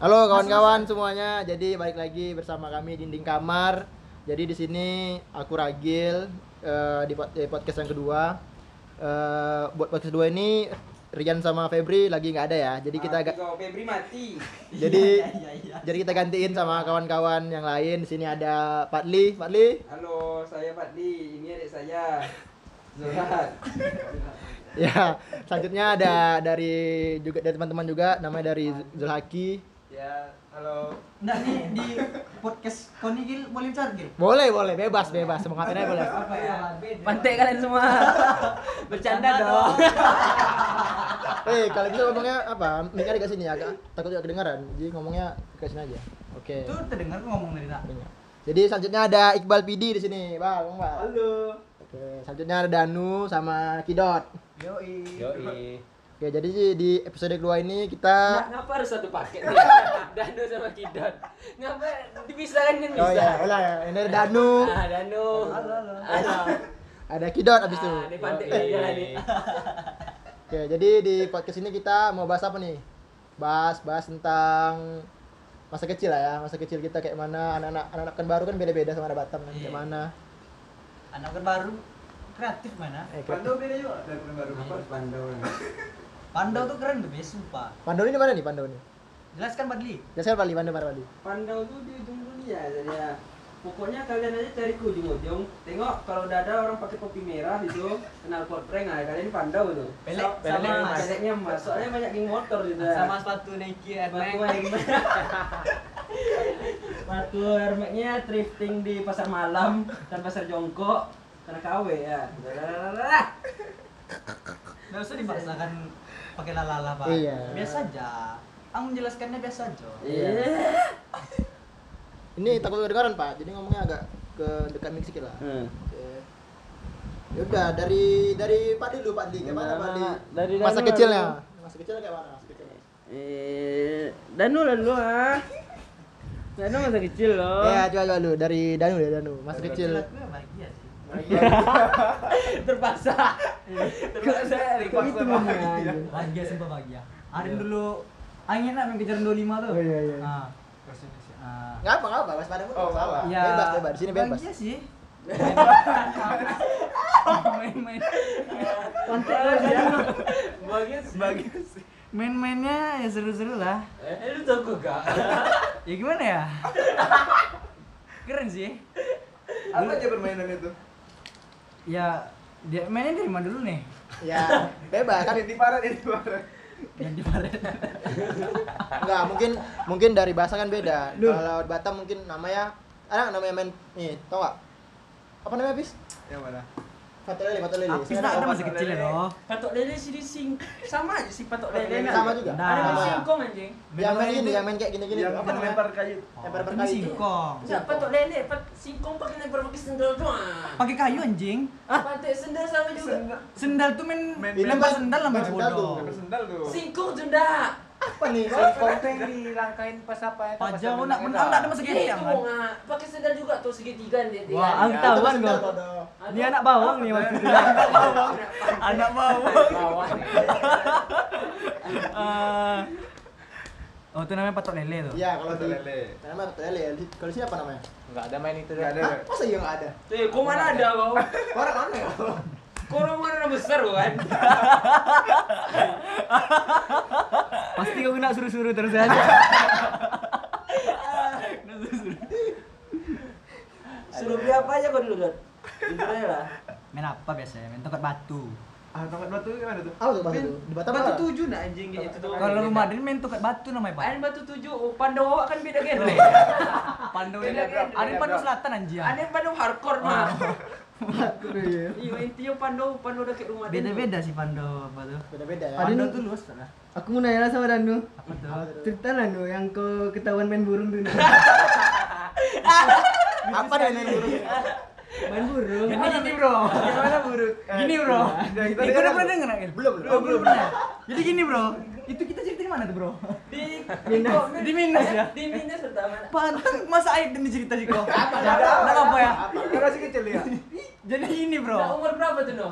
Halo kawan-kawan semuanya. Jadi balik lagi bersama kami dinding kamar. Jadi di sini aku Ragil eh, di, pod- di podcast yang kedua. Eh, buat podcast kedua ini Rian sama Febri lagi nggak ada ya. Jadi kita agak Febri mati. jadi jadi kita gantiin sama kawan-kawan yang lain. Di sini ada Patli, Patli. Halo, saya Fadli. Ini adik saya. Zohat. Ya, selanjutnya ada dari juga dari teman-teman juga namanya dari Zulhaki. Ya, halo. Nggak nih di podcast Koni Gil boleh bicara Gil? Boleh, boleh, bebas, bebas. Semangatin aja boleh. Apa ya? Pantai kalian semua. Bercanda dong. Eh, kalau gitu ngomongnya apa? Mic-nya di sini agak takut juga kedengaran. Jadi ngomongnya ke sini aja. Oke. Itu terdengar kok ngomong dari? Dengar. Jadi selanjutnya ada Iqbal Pidi di sini, Bang. Bang. Halo. Oke, selanjutnya ada Danu sama Kidot. Yoi. Yoi. Oke, jadi sih di episode kedua ini kita Nah, ngapa harus satu paket nih? Danu sama Kidot. Ngapa dipisahkan kan bisa? Oh ya, ulah ya. Ini ada Danu, Ah, Danu. Halo, halo. Ada Kidot abis itu. Ah, di pantai iya nih. Oke, jadi di podcast ini kita mau bahas apa nih? Bahas bahas tentang masa kecil lah ya, masa kecil kita kayak mana, anak-anak anak-anak kan baru kan beda-beda sama anak Batam kan kayak Iya. mana. Anak kan baru kreatif mana? Eh, kayak- Pandau beda juga dari baru. Apa Pandau? Pandau tuh keren tuh, sumpah. Pandau ini mana nih Pandau ini? Jelaskan Badli. Jasel Bali, Pandau mana Bali? Pandau tuh di ujung dunia jadi ya. Pokoknya kalian aja cari ke ujung-ujung. Tengok kalau udah ada orang pakai topi merah itu kenal pot prank ah kalian ini pandau tuh. Pelek, Sa- pelek sama emas. peleknya emas. Soalnya banyak geng motor gitu. Sama sepatu Nike Air Sepatu Max. Sepatu Air Max-nya thrifting di pasar malam dan pasar jongkok karena KW ya. Dadadadada. Nggak usah dipaksakan pakai lalala pak. Iya. Biasa aja. Aku menjelaskannya biasa aja. Iya. Ini takut kedengaran Pak, jadi ngomongnya agak ke dekat mic sedikit lah. Hmm. Oke. Ya udah dari dari Pak dulu Pak Di, gimana Pak Di? Dari Masa Danu kecilnya. Masa kecilnya kayak mana? Masa kecilnya? Eh, Danu lah dulu ah. Danu masa kecil loh. Ya, coba coba dulu dari Danu ya Danu. Masa kecil. Aku ya bahagia sih. Terpaksa. Terpaksa Itu ngomongnya. Bahagia sumpah bahagia. Arin dulu Angin nak main kejar 25 tuh. Oh, iya, iya. Ah. Ah. Ngapa ngapa? Mas padamu Oh, salah. Ya, Bebas bebas. Di sini bebas. Bahagia sih. Main-main. Pantai ya. Bagus. Bagus. Main-mainnya ya seru-seru lah. Eh, lu tau gak? Ya gimana ya? Keren sih. Apa aja permainan itu? Ya dia mainnya dari mana dulu nih? Ya, bebas kan di parat ini parat. Yang di Barat. Enggak, mungkin mungkin dari bahasa kan beda. Kalau di Batam mungkin namanya ada namanya main nih, tau gak? Apa namanya, Bis? Yang mana? Patok lele, patok lele. Apis Sini nak ada patok kecil ya lele. loh. Patok lele sih di sing sama aja sih patok lele. Sama juga. Nah. Ada Sama. singkong anjing. Yang main itu- ini, yang main kayak gini-gini. Yang Apa yang lempar kayu. Lempar Ini berkayu. singkong. Enggak patok lele, pat singkong pakai lempar pakai sendal doang. Pakai kayu anjing. Pantai sendal sama juga. Sendal tuh main Main- lempar sendal lempar sendal tuh. bodoh. Lempar sendal tuh. Singkong tuh enggak. Apa nih? Konten dirangkain pas apa ya? Pajang nak menang ada masa kecil itu kan. nggak pakai sendal juga tuh segitiga dia. Wah, aku Ya. tahu kan. Ini anak bawang nih waktu itu. Anak bawang. Anak bawang. Eh, Oh, itu namanya patok lele tuh. Iya, kalau Patok di lele. Namanya patok lele. Kalau di sini apa namanya? Enggak ada main itu Nggak dah. ada. Hah? Masa iya nggak ada? Eh, kok mana ada kau? Orang mana ya? Kau orang mana besar kan? Pasti kau kena suruh-suruh terus aja. Suruh beli apa aja kau dulu, Dot? Jujur aja lah. Main apa biasanya? Main tongkat batu. Ah, tongkat batu gimana tuh? Apa tuh batu? Di Batam Batu apa? tujuh nak anjing kayak itu tuh. Kalau rumah Adin main tongkat batu namanya pak. Ada batu tujuh, oh, Pandawa kan beda genre. Pandu Beda ini. genre. Pandu Selatan anjing. Ada Pandawa hardcore mah. Iya. Iya intinya Pandawa udah kayak rumah dia. Beda-beda sih Pandu apa tuh. Beda-beda ya. Pandu tuh luas lah. Aku mau nanya lah sama Danu. Apa tuh? Cerita lah Nu yang kau ketahuan main burung dulu. Apa deh ini? Main burung. Gini gini bro. Gimana buruk? Gini bro. Kita kau udah dengar pernah denger nggak? Gil? Belum, Oh, belum pernah. Jadi gini bro. Itu kita cerita di mana tuh bro? Di Minus. Di minus ya? Di minus pertama. Pantang masa aib dan cerita sih kok. Apa? Apa ya? Kan masih kecil ya. Jadi ini bro. Umur berapa tuh, No?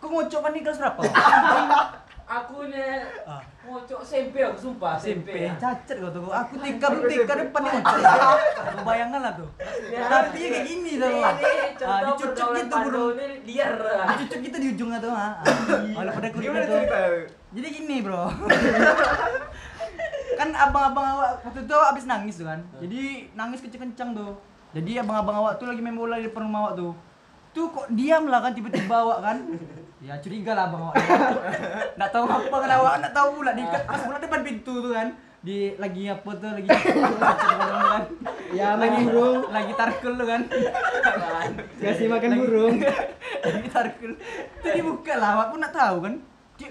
Kok ngocok kan kelas berapa? aku nih Ah. ngocok SMP aku sumpah SMP SMP. cacat kau tuh aku tika belum tika depan nih kau bayangkan lah tuh. Tapi kayak gini tuh Ini ah contoh dicucuk gitu bro. ini liar. dicucuk gitu di ujungnya tuh ah. Kalau pada kulit tuh. cerita? jadi gini bro. Kan abang-abang awak waktu itu abis nangis tuh kan. Jadi nangis kenceng-kenceng tuh. Jadi abang-abang awak tuh lagi main bola di depan rumah awak tuh. Tuh kok diam lah kan tiba-tiba awak kan ya curiga lah abang awak nggak tahu apa kan awak nggak tahu pula. Di pas pula depan pintu tuh kan. Di lagi apa tuh lagi kan. Ya main burung, lagi tarkul tuh kan. Kasih makan burung. lagi tarkul. Itu dibuka lah awak pun nggak tahu kan.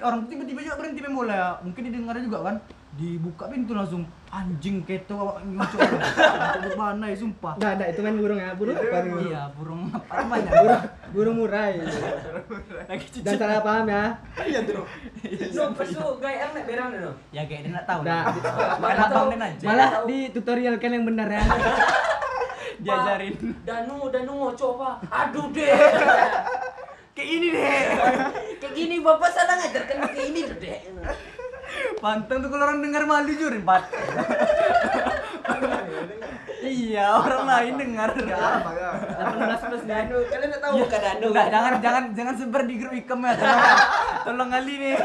Orang tiba-tiba juga berhenti main bola. Mungkin didengar juga kan. Dibuka pintu langsung anjing keto awak ngocok ngocok mana ya sumpah Enggak, enggak itu main burung ya. Burung apa nih? iya burung apa namanya Burung, burung murai. lagi cuci Dan salah paham ya. Sumpah su gaya nek berang deh. ya kayak dia nggak tahu lah malah aja Malah di tutorialkan yang benar ya. diajarin Danu Danu ngocok apa? Aduh deh. kayak ini deh Kayak gini bapak salah ngajarkan kayak ini deh. Pantang tuh kalau orang dengar malu jujur empat iya orang lain dengar 18 plus nih. Danu kalian nggak tahu bukan Danu Enggak, jangan jangan jangan sebar di grup ikam ya. Tolong, tolong Ali nih.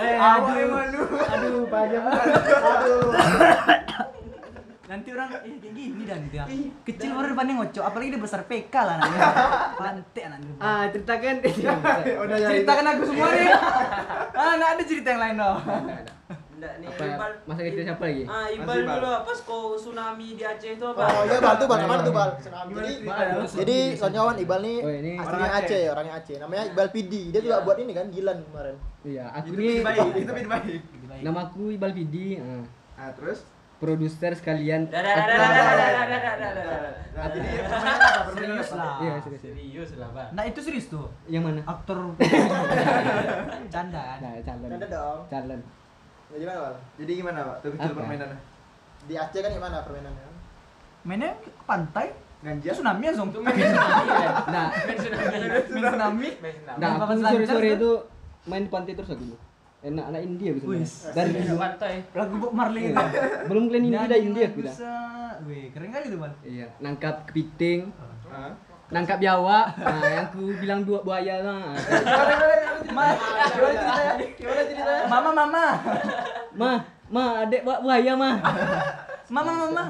Eh, aduh. malu. Aduh, panjang banget. Aduh. Nanti orang eh kayak gini dan dia. Kecil baru depannya ngocok, apalagi dia besar PK lah anaknya. Pantai anaknya. Ah, ceritakan. Udah nyari. Ceritakan aku semua nih. Ah, enggak ada cerita yang lain dong. Nggak nih Apa Iqbal. masa kecil siapa lagi? Ah, Iqbal dulu pas kau tsunami di Aceh itu apa? Oh iya Bal tuh Bal ke mana tuh Bal? Tsunami. Jadi, soalnya kawan Iqbal nih Oh, ini aslinya orang Aceh, orangnya Aceh. Namanya Iqbal Pidi. Dia juga buat ini kan Gilan kemarin. Iya, aku Itu ini baik, itu pin baik. nama aku Ibal Fidi, ah, Ah, terus? produser sekalian serius lah nah itu serius tuh yang mana aktor canda nah canda canda dong canda gimana pak jadi gimana pak tuh kecil permainannya di Aceh kan gimana permainannya mainnya ke pantai Ganja? Tsunami ya, Zong. Tsunami? Nah, tsunami. Main tsunami. Nah, aku sore-sore itu main di pantai terus aku. Enak anak India gitu. Dari. Lagu Bob Marley Iya. gitu. Belum kalian India dah India lagu kita. sa- Wih, keren kali tuh, Bang. Iya, nangkap kepiting, Ah. nangkap biawak. Nah, yang aku bilang dua buaya lah. Ma, Gimana ceritanya? Gimana ceritanya? mama, mama. Ma, ma, adek buat buaya mah. Mama, mama.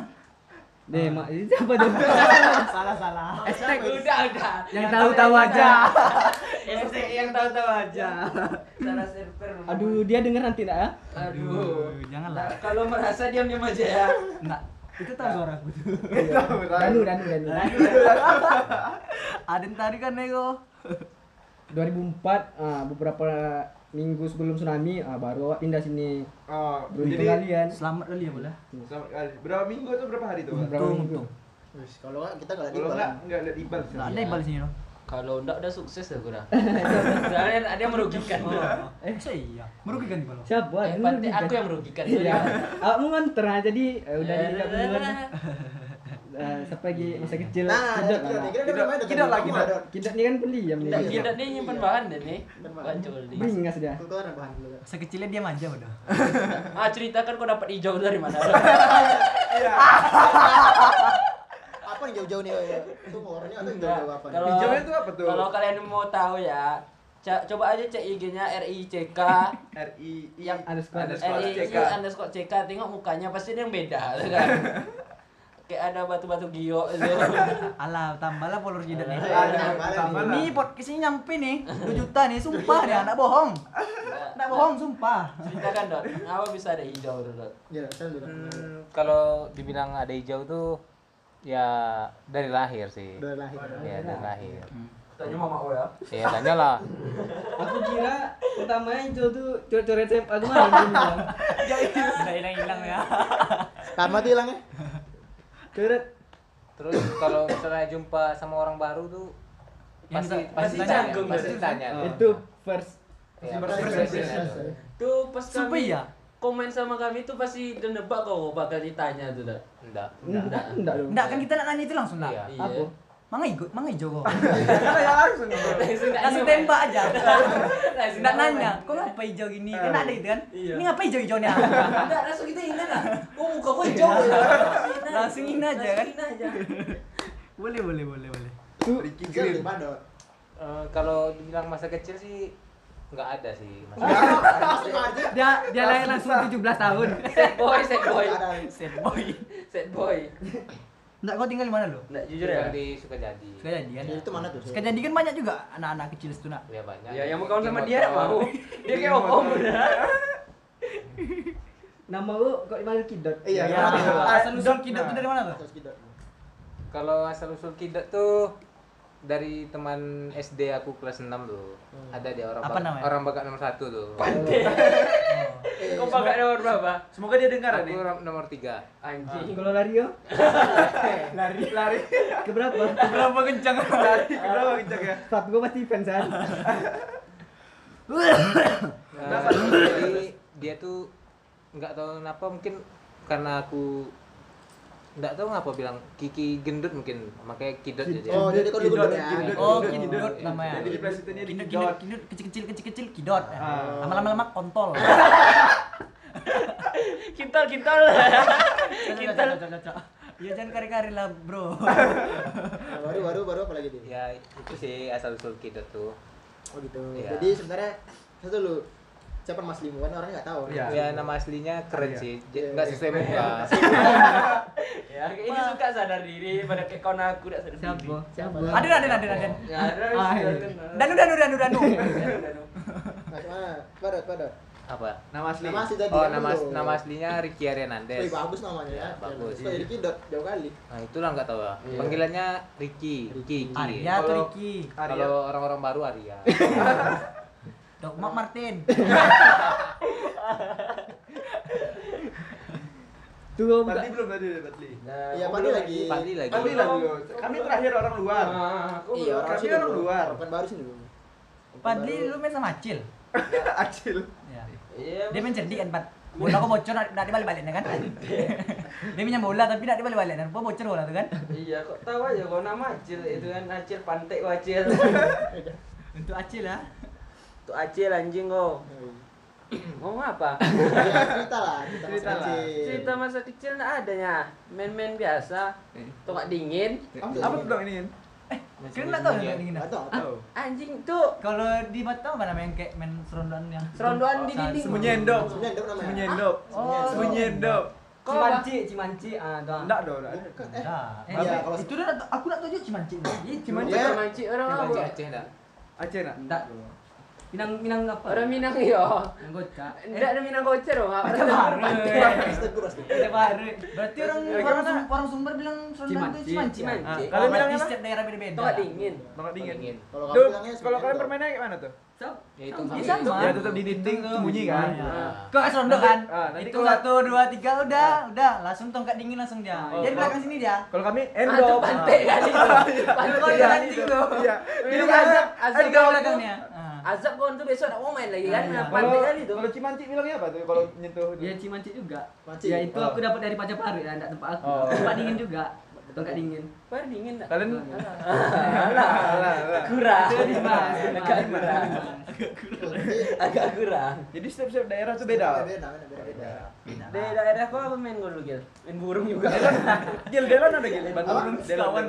Deh, mak, ini siapa tuh? Salah, salah. Hashtag Udah, udah. yang tahu-tahu aja. Yang yang tahu-tahu aja. Salah server. Aduh, dia denger nanti enggak ya? Aduh. janganlah. Kalau merasa diam-diam aja ya. Enggak. Itu tahu suara aku tuh. Danu, Danu, Danu. Aden tadi kan nego. 2004, ah, beberapa minggu sebelum tsunami, ah, baru awak pindah sini. Oh, Beruntung jadi kalian. Selamat kali ya, boleh. selamat kali. Berapa minggu atau berapa hari tuh? Berapa Untung, minggu? Wis, kalau nggak kita nggak ada Kalau Iqbal. enggak enggak lihat Iqbal. Enggak ada ibal sini loh. Kalau enggak udah sukses ya gue dah. Soalnya ada yang merugikan. Eh, saya iya. Merugikan ibal. Siapa? Eh, berarti merugikan. aku yang merugikan. Iya. Awakmu nganter ah, jadi eh, udah Eh, di Ah, siapa lagi masa kecil? Nah, Kidot kita lah. kita udah main Kidot lah, kidot. Kidot ini kan pendiam nih. Tidak dia nyimpan bahan deh nih. Nyimpan bahan. Bancul nih. Beringas dia. Tuh kan bahan dulu. kan. Sekecilnya dia manja udah. Ah ceritakan kau dapat hijau dari mana? Apa nih jauh-jauh nih? ya? Itu warnanya atau yang jauh-jauh apa? Hijaunya itu apa tuh? Kalau kalian mau tahu ya, coba aja cek IG-nya RICK R I yang Underscore, underscore RI CK. underscore CK tengok mukanya pasti dia yang beda kan. Kayak ada batu-batu gio itu. Alah, tambahlah follower kita nih. Lah. Ini podcast ini nyampe nih 2 juta nih, sumpah dia enggak bohong. Enggak bohong, sumpah. Ceritakan dot, apa bisa ada hijau tuh dot? Iya, saya dulu. Hmm, kalau dibilang ada hijau tuh ya dari lahir sih. Udah lahir. Ya dari lahir. Tanya mama ya. Ya tanyalah. Aku kira pertamanya itu tuh coret-coret SMA kemarin. Udah hilang-hilang ya. Karma tuh hilangnya. Coret. Terus kalau misalnya jumpa sama orang baru tuh pasti pasti canggung pasti tanya. Itu first Ya, First pasti. Tuh pas kami iya. komen sama kami tuh pasti udah nebak kau bakal ditanya tuh dot. Enggak. enggak enggak kan kita nak nanya itu langsung lah. Iya. Iya. Apa? Mangga ikut, mangga hijau kok. Karena ya langsung. Langsung tembak aja. Nggak nanya, kok ngapa hijau gini? Kan ada itu kan? Iya. Ini ngapa hijau-hijaunya? Enggak, langsung kita ingat lah. Oh, muka gua hijau ya. Langsung in aja, kan? Boleh, boleh, boleh, boleh. Ricky Green. Eh, kalau dibilang masa kecil sih nggak ada sih. Dia dia lahir langsung 17 tahun. Sad boy, sad boy. Sad boy. Sad boy. Enggak kau tinggal di mana lo? Enggak jujur ya. di Sukajadi. Suka jadi kan? Itu mana tuh? Suka jadi kan banyak juga anak-anak kecil situ nak. Ya banyak. Ya, yang mau kawan sama dia enggak mau. Dia kayak om-om udah. Nama lu kok dipanggil Kidot? Iya, Ya, mana tuh? asal usul kidot itu dari mana tuh? Terus kita. Kalau asal usul kidot tuh dari teman SD aku kelas 6 tuh. Ada dia orang Apa namanya? orang bakat nomor satu tuh. Kau pakai nomor berapa? Semoga dia dengar Aku nih. nomor 3. Anjing. Kalau lari yo? Lari, lari. Ke berapa? Berapa kencang? Lari, berapa kencang ya? Start gua pasti fans kan. Nah, jadi dia tuh nggak tahu kenapa mungkin karena aku nggak tahu ngapa bilang Kiki gendut mungkin makanya kidot aja. Oh, jadi kalau Kidot, gendut ya. Oh, Kidot. namanya. Jadi di plesitannya di Kidot, kidot. kidot, kecil-kecil, kecil-kecil, kidot. Ah. Lama-lama lama kontol. Kintal, kintal. Kintal. Ya jangan kari-kari lah, bro. Baru baru baru apa lagi dia? Ya itu sih asal usul kidot tuh. Oh gitu. Iya. Jadi sebenarnya satu dulu siapa Mas Limu kan orangnya nggak tahu. Iya. Ya nama aslinya keren Iya. sih, nggak sesuai muka. Ya, ini suka sadar diri pada kayak kawan aku tidak sadar diri. Siapa? Siapa? Aden, aden, aden, aden. Ya, ada. Ah, iya. Danu, danu, danu, danu. Mas mana? Padat, padat. Apa? Nama asli. Nama asli tadi. Oh nama dulu. nama aslinya Ricky Arianandes. Wih, bagus namanya ya. Ya, bagus. Kok jadi kidot jauh kali. Nah itulah nggak tahu ya. Iya. Panggilannya Ricky, Ricky. Arya atau Ricky? Arya. Kalau orang-orang baru Arya. Dok Mak Martin. Tuh. Badli belum tadi deh, Badli. Iya, Pandi lagi. Pandi lagi. Lah dulu. Kami terakhir orang luar. Ah, aku Iya, orang Kami orang dulu. luar. Bukan baru sini dulu. Padli lu main sama Acil. Acil. Ya. Iya. Dia main cerdik kan, Pat. Bola kok bocor nak nak dibalik-balik kan? Dia punya bola tapi nak dibalik-balik kan. Kok bocor bola tuh kan? Iya, kok tahu aja kok nama Acil itu kan Acil pantai kok Acil. Untuk Acil ya. Tuh Acil anjing kok. Ngomong apa? Cerita lah, cerita, lah. Cerita masa kecil enggak adanya. Main-main biasa. Tokak dingin. Apa tuh dong ini? Kalian enggak tahu ya dingin. Nggak tahu. Tahu. Anjing tuh Kalau di Batam namanya yang kayak main serondoan yang Serondoan di Sa- dinding. Sembunyi endok. Sebenarnya endok namanya. Sembunyi endok. Oh. Sembunyi endok. Kok apa? Cimanci, Cimanci. Ah, tuh. Enggak dong, enggak. Eh. Eh, iya, kalau itu udah aku enggak tahu juga Cimanci. Iya, Cimanci. Ya. Mancing orang Yang apa? Aceh enggak? Aceh nak? Enggak. Minang Minang apa? Orang Minang yo. Yang gocak. Enggak ada Minang kocer dong. Baru. Astaga, astaga. Udah baru. Berarti orang Ya, orang, orang Sumber bilang serondoan itu Cimanci. Cimanci. Cimanci. Ah, Kalian Kalau bilangnya berarti apa? setiap daerah beda-beda. Dingin. Tongkat dingin. Kalau kalau kalian permainnya gimana tuh? Ya itu Iya, sama. Ya tetap di dinding sembunyi kan? Iya. Kasih rondo kan? Ah, itu satu dua tiga udah udah langsung tongkat dingin langsung dia. Oh, Dia di kalau- belakang sini dia. Kalau kami Ah, tuh endok. pantai. Kalau Pantai tuh. Iya. Ini azab, azab belakangnya. Ah. Azab kau tuh besok nak mau main lagi kan? Ah, iya. Pantai Kalau kali tuh. kalau Cimanci bilangnya apa tuh kalau nyentuh itu? Iya, Cimanci juga. Manci. Ya itu Oh. aku dapat dari Pajapahit ya, enggak tempat aku. Oh. Tempat dingin juga. Tongkat dingin. Bar dingin enggak? Kalian Alah. Alah, alah. Kurang. Agak kurang. Agak kurang. Jadi setiap-setiap daerah tuh beda. Beda, beda, beda, beda. Di daerah kau apa main gol lu Gil? Main burung juga. Gil Delon ada Gil? Bantu Apa? Delon. Delon.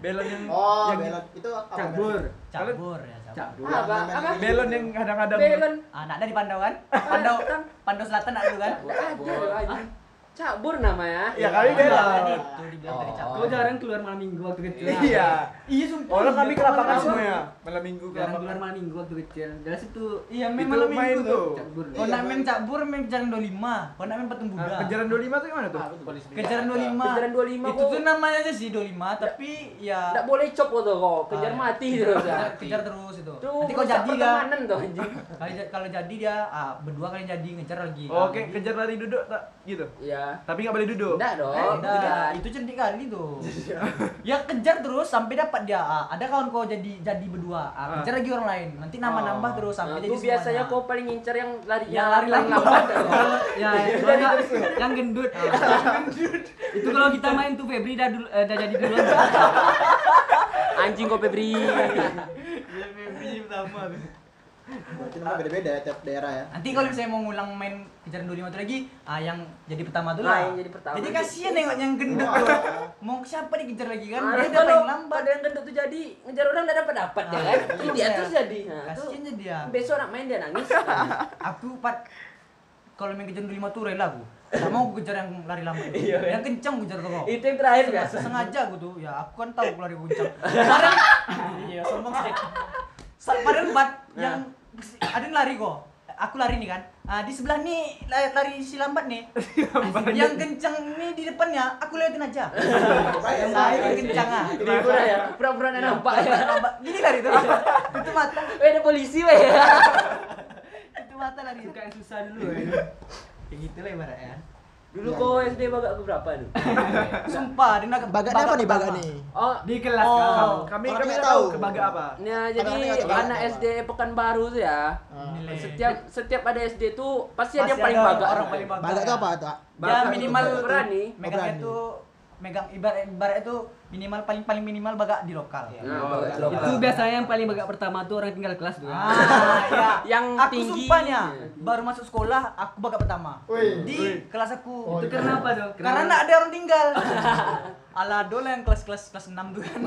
Belon yang Oh, yang belot. Itu apa? Cabur. Cabur ya. cabur. Cabur. Apa? Apa? Belon yang kadang-kadang Belon. Ah, nak ada di Pandau kan? Pandau, Selatan ada dulu kan? Enggak ada. Cabur namanya. Ya kali Oh, beda. tadi itu dibilang dari Oh. cabur. Kau jarang keluar malam minggu waktu kecil. Iya. Iya sumpah. Orang kami Iya, ke lapangan apa? semua ya. Malam minggu Jarang keluar malam minggu waktu kecil. Dari situ Iya, main malam minggu tuh. tuh. cabur. Kalau nak main cabur, main kejaran 25. Kalau nak main patung Nah, Buddha. Kejaran 25 tuh gimana tuh? Polisi Kejaran 25. Kejaran 25 Itu tuh namanya aja sih 25, tapi ya Enggak boleh cop tuh kok. Kejar Ah, mati terus ya. kejar, terus itu. Tuh, Nanti kau jadi ya. tuh anjing. Kalau ja- kalau jadi dia ah, berdua kali jadi ngejar lagi. Ah, Oke, kejar lari duduk tak gitu. Ya, Tapi nggak boleh duduk. Enggak dong. Eh, Tidak. udah, itu cantik kali tuh. ya kejar terus sampai dapat dia. Ah, ada kawan kau jadi jadi berdua. Ah, kejar lagi orang lain. Nanti nambah-nambah terus sampai Nah, jadi tuh biasanya semuanya. kau paling ngincer yang lari Yang lari lambat. lambat. ya itu ada yang gendut itu kalau kita main tuh Febri dah dulu eh, dah jadi duluan Anjing kau Febri. Berarti namanya beda-beda ya tiap daerah ya. Nanti kalau misalnya mau ngulang main kejaran 25 itu lagi, ah yang jadi pertama tuh Nah, lah. yang jadi pertama. Jadi kasihan nengok yang gendut tuh. Mau siapa dikejar lagi kan? Nah, kalau paling lambat. pada yang gendut tuh jadi ngejar orang udah dapat dapat ya Ah, kan. iya. Ini dia terus jadi. Nah, tuh Kasihan jadi dia. besok nak main dia nangis. Aku pat kalau main kejaran 25 tuh rela aku. Gak mau aku kejar yang lari lambat. Iya, yang kencang kejar tuh kok. Itu yang terakhir biasa. Sengaja aku tuh. Ya aku kan tahu aku lari kencang. Iya sombong sedikit. Sa- Kemarin bat yang ada yang lari kok. Aku lari nih kan. Ah, di sebelah nih lari, lari si lambat nih. yang kencang nih di depannya aku lewatin aja. Saya yang kencang ah. Pura ya, pura-pura nggak nampak ya. Lambat. Gini lari tuh. Itu mata. Eh ada polisi weh. Itu mata lari. suka yang susah dulu ya Kayak gitu lah ibaratnya. Dulu kau SD bagak ke berapa tuh? Sumpah, dia nak Baganya apa nih baga pertama. nih? Oh, di kelas Oh. kan Kami Orang kami nggak nggak tahu. tahu kebaga apa. Nah, jadi Kadang-kadang nggak tahu anak apa. SD Pekanbaru tuh ya. Ah. Nilai. Setiap setiap ada SD tuh pasti, ada Pasti yang paling ada baga. orang paling baga. Baga itu apa tuh? Dia Baga itu minimal baga. Berani. megangnya berani. Megang ibarat ibarat itu minimal paling paling minimal baga di lokal. Nah, Oh, baga itu lokal. itu biasanya yang paling bagak pertama tuh orang tinggal kelas tuh ya. Ah, ya. Yang aku tinggi. sumpahnya baru masuk sekolah aku baga pertama. Wih. Di Wih. kelas aku. Oh, itu iya. karena apa tuh Karena enggak ada orang tinggal. Ala dole yang kelas-kelas kelas 6 tuh kan.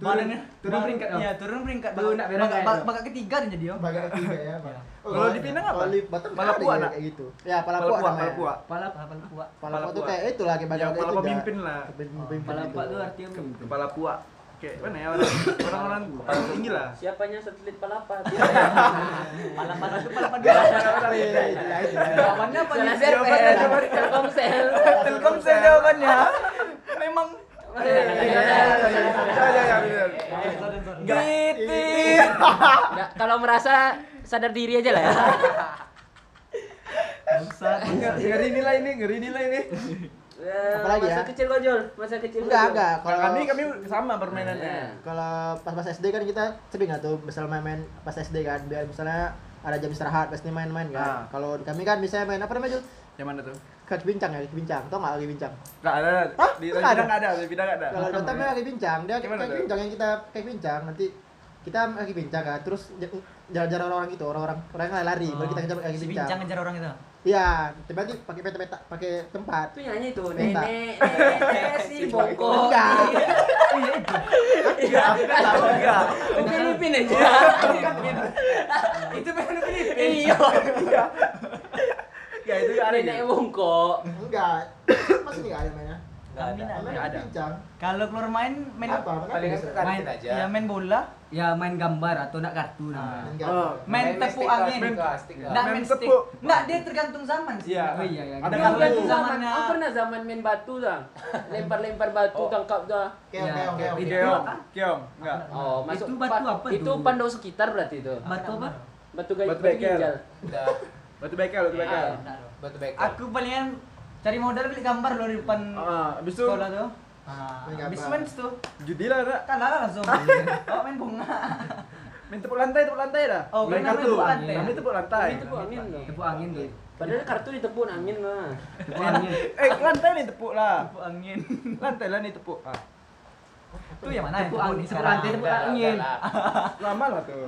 Kemarin tuh Badannya turun peringkat. Iya, turun peringkat. Tuh, nak beres Baga- kayak baga- itu. baga ketiga dia jadi yo. Baga ketiga ya, Bang. Oh, Kalau di Pinang apa? Kalau di Batam Pala ada puak, ya nak? kayak gitu. Ya, pala Pala puak puak, namanya. pala puak. Pala. Pala Pala puak tuh kayak itu lah kayak baga Yang itu juga. pemimpin lah. Pemimpin pala gitu. tuh artinya pemimpin. Kepala puak. Kayak mana ya orang orang-orang kepala tinggi lah. Siapanya satelit palapat? Pala-pala itu pala-pala dua. Iya, iya, iya. Jawabannya apa nih? Telkomsel. Telkomsel jawabannya. Memang Ya ya ya. Titit. Kalau merasa sadar diri aja lah ya. Ngeri nilai ini, ngeri nilai ini. Eh, Apalagi masa ya? kecil gojol, masa kecil Enggak, gojol. enggak. Kalau Kalau kami kami sama permainannya. Iya. kalau pas-pas SD kan kita sering nggak tuh misalnya main-main pas SD kan biar misalnya ada jam istirahat pasti main-main Ah. kan. Kalau di kami kan bisa main apa namanya Jul? Yang mana tuh? Kaki bincang ya, bincang. Tau nggak kaki bincang? Enggak ada. Hah? Di Nggak ada? enggak ada, di Bidang enggak ada. Kalau Dota mah kaki bincang, dia tuh? bincang yang kita kaki bincang nanti kita kaki bincang kan, terus jalan-jalan orang-orang gitu, orang-orang orang yang lari, baru kita kejar Si bincang. bincang ngejar orang itu. Iya, tiba-tiba pakai peta-peta, pakai tempat. Itu nyanyi Minta. nenek, nenek si bongkok. Enggak. Iya, enggak. Upin Ipin aja. Itu pengen Filipin. Iya. Ya itu enggak ada. Nenek bongkok. Enggak. Masih enggak ada mainnya. Kami nak. Main Nggak kaki ada. Kalau keluar main main Apa? Paling Apa? kantin aja. ya main bola, Ya main gambar atau nak kartu Ah. nah. Oh, main tepuk stick lah, angin. stick lah, stick lah. Nggak Main main stick. tepuk. Nggak, dia tergantung zaman sih. Iya. Oh iya ya. Ada gitu. zaman, Zamannya- aku pernah zaman main batu dah. Lempar-lempar batu, tangkap dah. Keong, Ya, keong, keong. itu Keong, enggak. Oh, masuk Itu batu pa- apa Itu tuh? pandau sekitar berarti itu. Batu apa? Batu gajah ginjal. Batu bekel, batu bekel. Ah. batu bekel. Aku palingan cari modal beli gambar loh di depan Ah, itu sekolah tuh. Ah, gambar. main tuh. judi lah, ada. Kalah langsung. Oh, main bunga. Main tepuk lantai, tepuk lantai dah. Oh, main kalian main kartu. tepuk lantai. Kami tepuk lantai. Itu tepuk angin loh. Tepuk angin tuh. Padahal kartu ditepuk angin mah. Tepuk angin. Eh, lantai nih tepuk lah. Tepuk angin. Lantai lah nih tepuk. Ah, Itu yang mana? Tepuk angin, tepuk sekarang? lantai, tepuk angin. lah. lama lah tuh.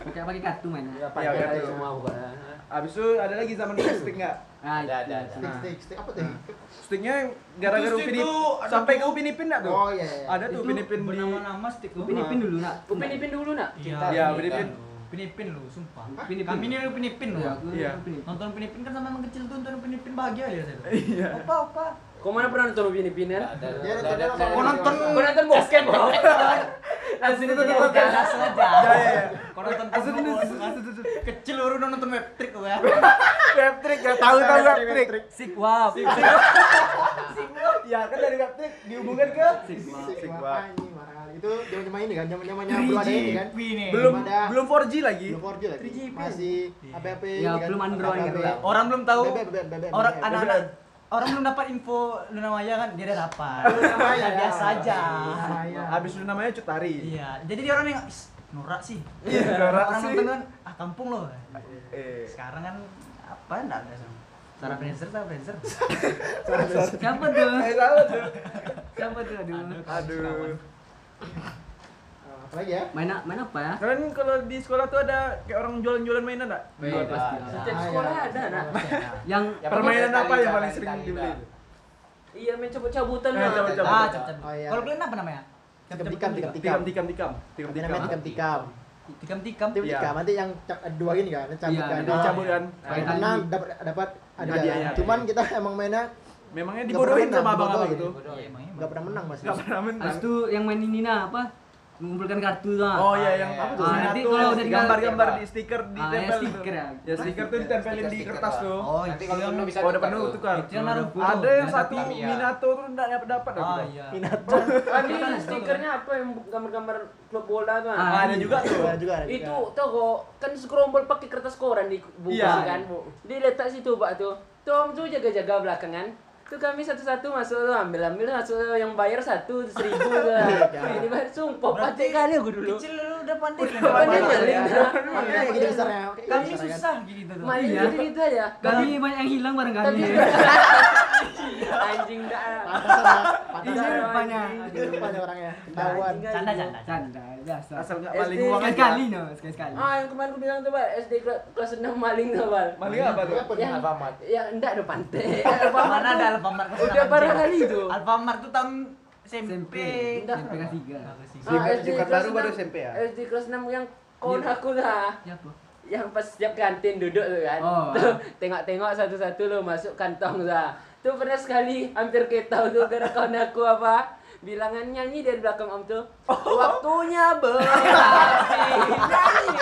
Pakai pakai kartu mainnya. Ya, Iya, pakai betul. semua pokoknya. Habis itu ada lagi zaman stick enggak? Nah, Ada, ada, ada. Stick, stick, stick apa tuh? Sticknya gara-gara Upin Ipin sampai ke Upin Ipin enggak tuh? Oh iya. iya. Ada tuh Itu Upin Ipin di bernama-nama stick. Upin Ipin dulu nak. Upin Ipin dulu nak. Iya. Iya, Upin Ipin. Upin Ipin lu, sumpah. Upin Ipin. Kami ini Upin Ipin lu. Iya. Nonton Upin Ipin kan sama emang kecil tuh nonton Upin Ipin bahagia dia saya. Iya. Opa, opa. Kau mana pernah nonton Upin Ipin kan? Nonton- ada. Kau nonton Kau nonton bokep bro? Langsung itu tuh kan langsung aja. Ya, ya, ya. Kau nonton kecil baru nonton web trick gue ya. Web trick ya, tahu tahu web trick. Sikwap. Ya kan dari web trick dihubungkan ke Sikwap. Kali. Itu zaman-zaman ini kan, zaman-zamannya belum ada ini kan. belum ada. belum 4G lagi. Belum 4G lagi. 3GP. Masih HP-HP Ya, kan. belum Android gitu lah. Orang belum tahu. Orang anak-anak orang belum dapat info Luna Maya kan dia udah dapat. Luna Maya, Ya, biasa aja. Luna Maya. Habis namanya Cutari. Iya, jadi dia orang yang "Is, norak sih. Iya, norak orang sih. nonton kan ah kampung loh. Eh. Sekarang kan apa enggak ada sama. Sarah Frenzer, Sarah Frenzer. Siapa tuh? Eh, tahu tuh. Siapa tuh? Aduh. Aduh. Apa lagi ya Main main apa ya? Kalian kalau di sekolah tuh ada kayak orang jualan-jualan mainan enggak? Iya, pasti. Setiap Ah, sekolah iya. ada nak. Yang Permainan Tali, apa yang paling sering tali, dibeli? Iya main cabut-cabutan Eh, cabut-cabut. Ah, cap-cap. Oh, iya. Kalau kalian apa namanya? tikam tikam tikam tikam Tikam tikam tikam. Tikam tikam tikam Tikam-tikam. tim Iya. tikam nanti yang dua gini kan cabut Iya, kan ada Nah, Cabut kan. yang menang dapat dapat ada Hadiahnya. cuman kita emang mainnya Memangnya Nggak dibodohin sama abang-abang itu? Iya, nggak pernah menang mas Enggak pernah menang. Itu yang main ini nah apa? Mengumpulkan kartu tuh. Oh iya yang Ah, apa tuh? ah, nanti kalau udah gambar-gambar di stiker di Ah, ya, tempel stiker ya. Ya stiker tuh ditempelin di kertas lah. tuh. Oh, Nanti kalau penuh bisa Oh, udah penuh tuh. Naruto. Ada yang satu. Minato tuh enggak dapat dapat Oh iya. Minato Ah, ini stikernya apa yang gambar-gambar klub bola tuh? Ah, ada juga tuh. ada juga ada itu tau kok kan scrombol pakai kertas koran di buku Iya. kan dia letak situ pak tuh Tom tuh jaga-jaga belakangan tuh kami satu-satu masuk tuh ambil ambil masuk tuh yang bayar satu seribu tuh ini bayar sumpah patek kali aku dulu Kecil lu udah pandai. Udah pandai Pandai. makanya gini besarnya kayak Kami kan. susah gitu tuh. maling Iya. gitu gitu aja Kami banyak yang hilang bareng kami. anjing dah pantesan ya rupanya. ini rupanya orangnya tahuan Canda canda. Canda biasa. Asal enggak SD maling uang aja. Sekali-kali no, sekali-sekali. ah yang kemarin aku bilang tuh pak SD kelas, kelas 6 maling tuh pak Maling apa tuh? apa yang Alfamart. ya enggak ada pantai Mana ada Alfamart kelas udah parah kali itu Alfamart tuh tahun SMP. SMP. Dah. SMP kelas tiga. Ah, SD kelas baru baru 6. SMP ya? SD kelas 6 yang kawan aku lah Siapa? yang pas setiap kantin duduk tuh kan Oh. tuh tengok-tengok satu-satu lo masuk kantong lah tuh pernah sekali hampir ketau tuh gara kawan aku apa bilangan nyanyi dari belakang om tuh waktunya beraksi nyanyi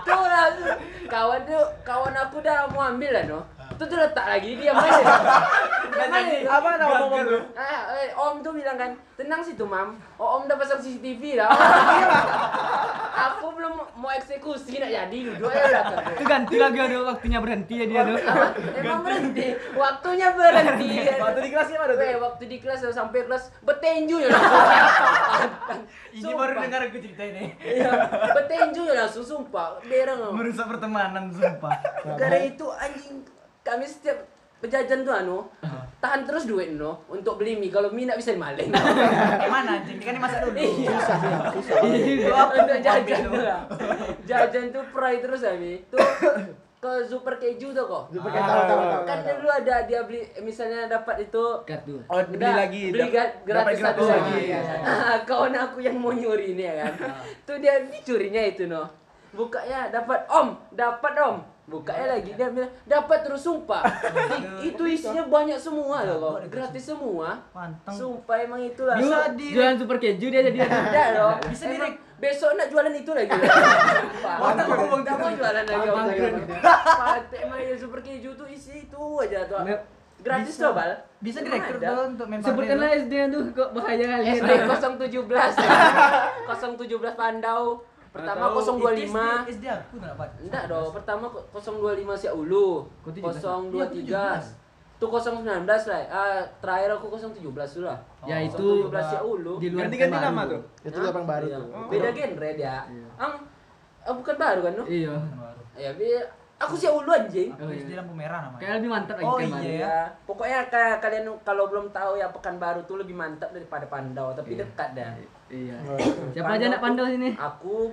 tuh langsung kawan tuh kawan aku dah mau ambil lah no tuh tuh letak lagi dia main Dia main. Apa nama ngomong tuh? Ah, eh, om tuh bilang kan, tenang situ mam. Oh, om udah pasang CCTV lah. aku belum mau eksekusi nak jadi duduk aja lah. Itu ganti lagi ada waktunya berhenti ya dia tuh. Emang berhenti, waktunya berhenti. Waktu di kelasnya mana tuh? Weh, waktu di kelas sampai kelas betenju ya. Ini baru dengar aku cerita ini. Iya, betenju ya langsung sumpah. Berang. Merusak pertemanan sumpah. Gara itu anjing kami setiap pejajan tuh anu tahan terus duit no untuk beli mie kalau mie nak bisa dimaling Kayak mana anjing? Ini kan dimasak dulu. Iya. susah sih susah untuk tuh, jajan tuh. Jajan tuh fry terus kami. Tuh ke super keju tuh kok. Super kayak tahu tahu tahu Kan dulu ada dia beli misalnya dapat itu Kartu. Oh, beli Enggak, lagi. beli dap- gratis satu lagi. Iya, iya. Ah, kawan aku yang mau nyuri ini ya kan. Tuh dia dicurinya itu no. Bukanya dapat om, dapat om. Bukanya lagi dia bilang dapat terus sumpah. Itu isinya banyak semua loh kok. Gratis semua. Pantang. Sumpah emang itulah. Bisa di Jualan super keju dia jadi ada. Loh. Bisa Emang direk. Besok nak jualan itu lagi. Sumpah. Tak mau jualan lagi. Patek main super keju tuh isi itu aja tuh. Gratis Bisa. tuh bal. bisa Emang ada. tuh untuk member Sebutkanlah SD tuh kok bahaya kali. SD 017 017 Pandau Pertama Tahu. 025 SD aku tak dapat. Enggak dong, pertama 025 Siak Ulu Kok 17? 023 Tuh 019 lah, ah, terakhir aku 017 dulu lah Ya Oh, itu 017 Siak Ulu di luar Ganti-ganti baru. nama tuh. itu yang baru Iya. tuh Beda genre dia Ang, ah, bukan baru kan no? Iya. Ya, aku Siak Ulu anjing Oh, iya. lampu merah namanya. Kayak lebih mantap lagi Oh, kan, iya. Ya, pokoknya kayak kalian kalau belum tahu ya Pekanbaru tuh lebih mantap daripada Pandau, tapi Iya. dekat dah. Iya. Oh, Siapa aja nak pandau sini? Aku,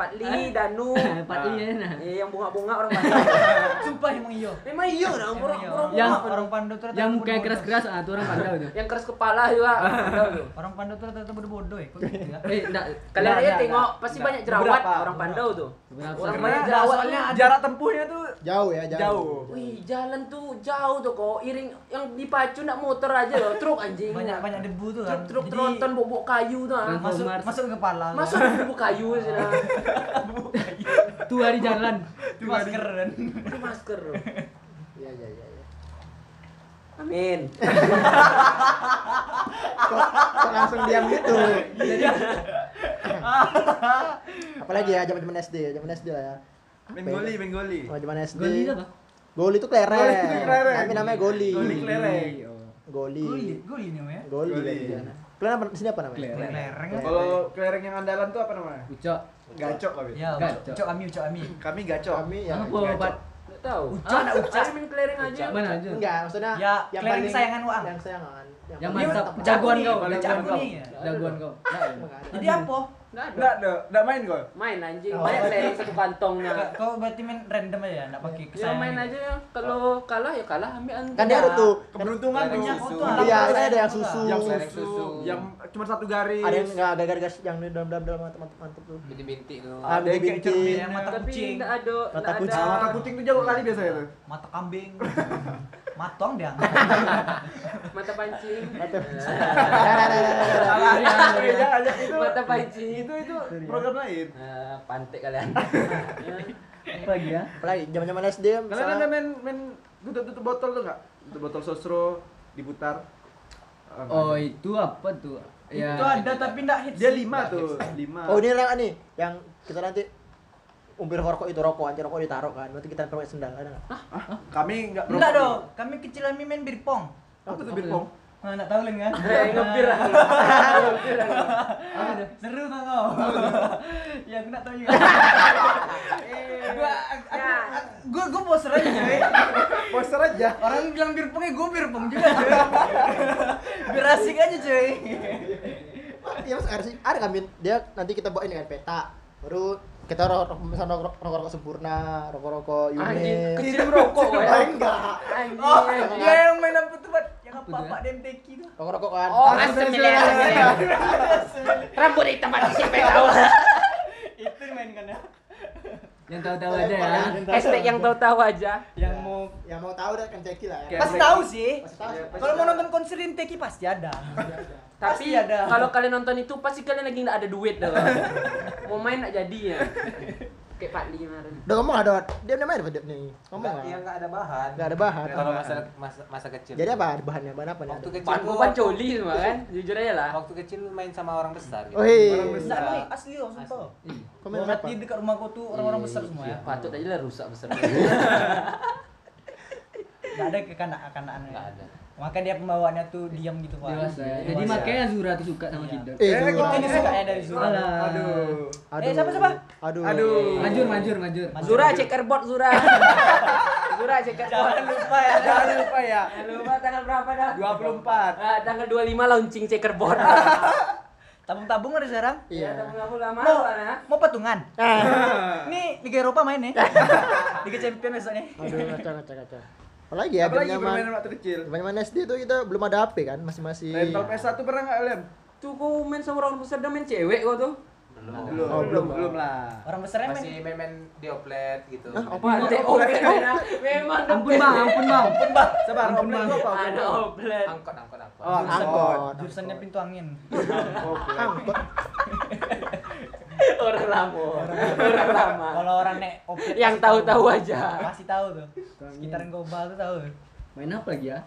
Patli, Danu, Pak iya nah. eh, yang bunga-bunga orang Pandau. Sumpah emang iyo. Memang iya orang orang iyo. orang Yang- orang Pandu tuh Yang mukanya keras-keras ah tuh orang pandau tuh. yang keras kepala juga. Pandau tuh. Orang Pandu tuh rata-rata bodoh-bodoh ya. Kok gitu ya? Eh, enggak. Kalian aja tengok pasti banyak jerawat orang Pandau tuh. Orang banyak jerawat. soalnya tuh. Jarak tempuhnya tuh jauh ya jauh jauh. Wih, jalan tuh jauh tuh kok. Iring yang dipacu nak motor aja loh, truk anjing. Banyak banyak debu tuh kan. truk Jadi, tronton bobok kayu tuh. ah. masuk masuk ke kepala. Masuk bobok kayu sih Tuh hari jalan. Itu masker kan. Itu masker. iya iya iya iya. Amin. kok, kok langsung diam gitu apalagi ya zaman zaman SD zaman SD lah ya Benggoli, Benggoli. Kalau zaman SD Goli apa? Goli itu kelereng. Goli itu kelereng. Kami namanya goli. Goli kelereng. Goli. Goli, goli namanya. Goli. Goli. Kalian apa sini apa namanya? Kelereng. Lereng. Kalau kelereng yang andalan tuh apa namanya? Ucok. Gacok kami. Ya, Gacok. ucok ami, ucok ami. Kami gacok. Kami ya. Apa? Nggak tahu. Ucap, Ah, ada ucap. Ayo main kelereng aja. Mana aja? Enggak, maksudnya Ya, kelereng kesayangan Wang. Yang kesayangan. Yang paling mantap. Jagoan kau, paling jagoan kau. Jagoan kau. Ada. Jadi apa? Nggak ada. Enggak, enggak, enggak main kau. Main anjing. Oh. Banyak kelereng satu kantongnya. Kau- berarti main random aja, enggak pakai Ya kesayangan. main aja ya. Kalau kalah ya kalah ambil anda. Kan dia ada tuh. Keberuntungan susu. foto. Iya, kan ada yang susu. Yang susu, yang cuma satu garis. Ada yang enggak garis-garis yang di dalam-dalam dalam mantap mantap tuh. Bintik-bintik tuh. Ah, Ada yang kayak bintik. cermin. Yang mata Tapi kucing. enggak ada. Mata kucing. ada. Mata kucing tuh jago kali biasanya tuh. Mata kambing. Matong dia. Mata pancing. Mata Salah, beda aja itu. Mata pancing. Itu itu program lain. Eh, pantek kalian. Apa lagi ya? Apalagi zaman-zaman SD Kalian ada main main tutup-tutup botol tuh enggak? Tutup botol sosro diputar. Ah, nggak Oh, ada. itu apa tuh? Ya. Itu ada tapi enggak hits. dia lima tuh, lima. Oh, ini orang nih yang kita nanti umpir rokok itu rokok, anjir rokok ditaruh kan. Berarti kita pakai sendal ada enggak? Kami enggak Enggak dong, kami kecil kami main bir pong. Apa tuh birpong? Nah, enggak tahu Len kan? Ngepir aku. Ngepir aku. Seru kan kau? Ya aku enggak tahu juga. Gua Ya. gua gua poster aja cuy. Poster aja. Orang bilang bir pongnya gua bir pong juga cuy. Biar asik aja cuy. Iya mas ada kami dia nanti kita bawa ini kan peta baru kita rokok misalnya rokok rokok, rokok sempurna rokok rokok Anjing, unit kecil merokok Oh, ya. enggak Anjing. Oh, dia yang main apa tuh, Bat? Yang apa? Pak Demteki tuh. rokok rokok kan Oh, asem milih, asem milih. Rambut hitam mati siapa yang tahu? Itu main kan ya. Yang tahu-tahu aja ya. Hashtag yang tahu-tahu aja. Yang mau yang mau tahu dah kan ceki lah ya pasti tahu sih. pasti tahu sih. Kalau mau nonton konser Demteki pasti ada. Tapi ada. kalau kalian nonton itu pasti kalian lagi nggak ada duit dah. Mau main nggak jadi ya. Kayak Pak Li kemarin. udah ngomong ada dia namanya apa dia nih ngomong Enggak, lah yang enggak ada bahan. nggak ada bahan Kalau masa masa masa kecil. jadi apa bahannya bahan apa nih Waktu ada? kecil Bahan gua bukan coli semua kan. Jujur aja lah. waktu kecil main sama orang besar gitu. oh iya Orang besar. Enggak, ini asli loh, sumpah. Kau main apa dekat rumahku tuh orang-orang besar semua ya. Patut aja lah rusak besar. Enggak ada kekanak-kanakan. Nggak ada. Maka dia pembawaannya tuh diam gitu, Pak. Dewasa. ya. Jadi Dewasa. makanya Zura tuh suka sama Iya. kita. eh Eh, Zura. kok Ini sukanya dari Zura. Alah. Aduh. aduh Eh, siapa, siapa? aduh Aduh. Majur, majur, majur. Zura checkerboard Zura. Zura checkerboard. Jangan lupa ya. Jangan lupa ya. Jangan lupa tanggal berapa dah? 24. Ah, tanggal 25 launching checkerboard. Tabung-tabung ada sekarang? iya Temen aku lama Mau, mau patungan? Ah. Nih Liga Eropa main nih. Liga Champion besok nih. aduh kacau kacau kacau apalagi ya Apalagi zaman permainan waktu kecil. zaman SD tuh kita belum ada HP kan masih masih Rental PS1 pernah enggak kalian? Tuh kau main sama orang besar dan main cewek kau tuh. Belum, Oh, belum, belum. belum lah. Orang besarnya main. Masih main-main dioplet gitu. Wah, oh, memang Ampun bang, ampun bang. Ampun, Bah. Sabar, Ampun, oplet Bang. apa? Ada oplet. Angkot, angkot, angkot. Oh, angkot. Jurusannya pintu angin. Oplet. angkot Orang lama. Orang lama. Kalau orang nek Yang tahu-tahu aja. Pasti tahu tuh. Sekitaran Gobal tuh tahu. Main apa lagi ya?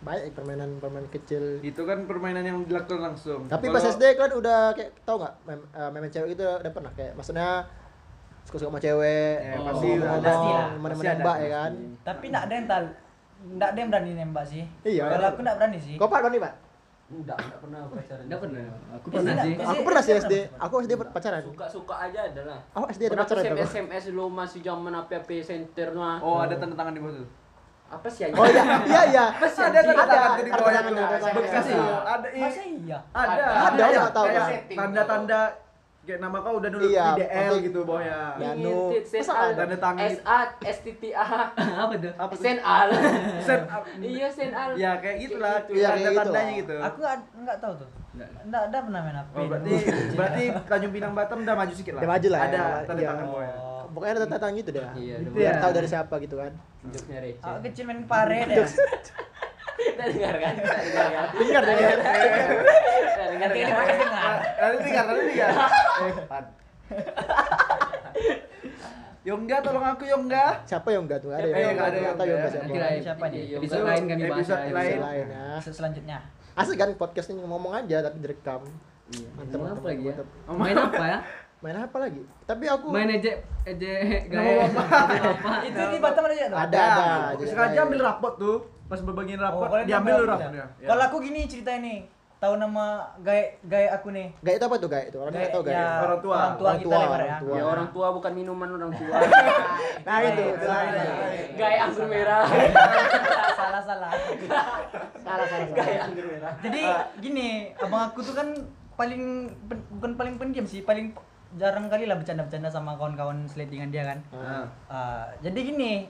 banyak permainan permainan kecil Itu kan permainan yang dilakukan langsung. Tapi pas SD kan udah kayak tau nggak mem eh, main cewek gitu udah pernah kayak maksudnya suka suka sama cewek, Ya, oh, pasti ngomong, ada. menembak ada. ya kan. Tapi enggak ada yang tal enggak ada yang berani nembak sih. Iya. Kalau aku enggak berani sih. Kau pak Doni pak? Enggak, enggak pernah pacaran. Enggak pernah. Aku pernah sih. Aku pernah sih SD. Aku SD pacaran. Suka-suka aja ada lah. Aku SD ada pacaran. SMS, tau. SMS lu masih zaman apa-apa center mah. Oh, ada tanda tangan di bawah tuh. Apa sih aja? Oh iya, iya iya. Apa sih Ada tanda tangan ada di bawah itu. ada. Bekas Iya. Masa iya? ada. Ada, ada, tahu. Tanda-tanda kayak nama kau udah dulu Iya, di DL gitu bawahnya. Ya. Anu, Ngintip, sen masa al. ada? Tanda tangan. SA, STTA, Apa tuh? Apa tuh? sen al. Set up. Iya, sen al. Ya kayak gitulah, Gitu. Iya, kayak gitu tanda-tandanya lah. gitu. Aku enggak tahu tuh. Enggak. Ada pernah main HP. Oh, berarti berarti Tanjung Pinang Batam udah maju sedikit lah. Udah maju lah ya. Ada tanda Iya. tangan bawahnya. Pokoknya ada tanda tangan gitu deh. Iya, Biar udah. tahu dari siapa gitu kan. Jokesnya receh. Aku kecil main pare deh. Kita dengar kan? Kita dengar kan? Dengar dengar. Dengar kan? pakai dengar. Nanti tinggal, nanti tinggal. Eh, Pan. Yongga tolong aku Yongga. Siapa yang enggak tuh? Ada Eh, yang nggak ada yang tahu yang enggak. siapa. Nanti lain. Siapa nih? Episode lain kami bahas. Episode ya, lain. lain ya. Episode selanjutnya. Asik kan podcast ini ngomong aja tapi direkam. Iya. Mantap, apa lagi ya? Main apa ya? Main apa lagi? Tapi aku Main ejek ejek gaya. ejek bapak. Itu Batam ada ada ada. Sengaja ambil rapot tuh. Pas berbagian rapot, Oh, kalau diambil lu rapot rapotnya. ya. Kalau aku gini cerita ini, tahu nama gaya gaya aku nih. Gaya itu apa tuh gaya itu? Orang nggak tahu gaya. ya, Orang tua. Orang tua Orang kita tua, lebar ya. orang tua. Ya orang tua bukan minuman orang tua. Nah itu. Salah, nah, salah. Gaya anggur merah. salah salah. Salah salah. Gaya anggur merah. Jadi gini, abang aku tuh kan paling bukan paling pendiam sih, paling jarang kali lah bercanda-bercanda sama kawan-kawan seletingan dia kan. Ah. Ah, jadi gini,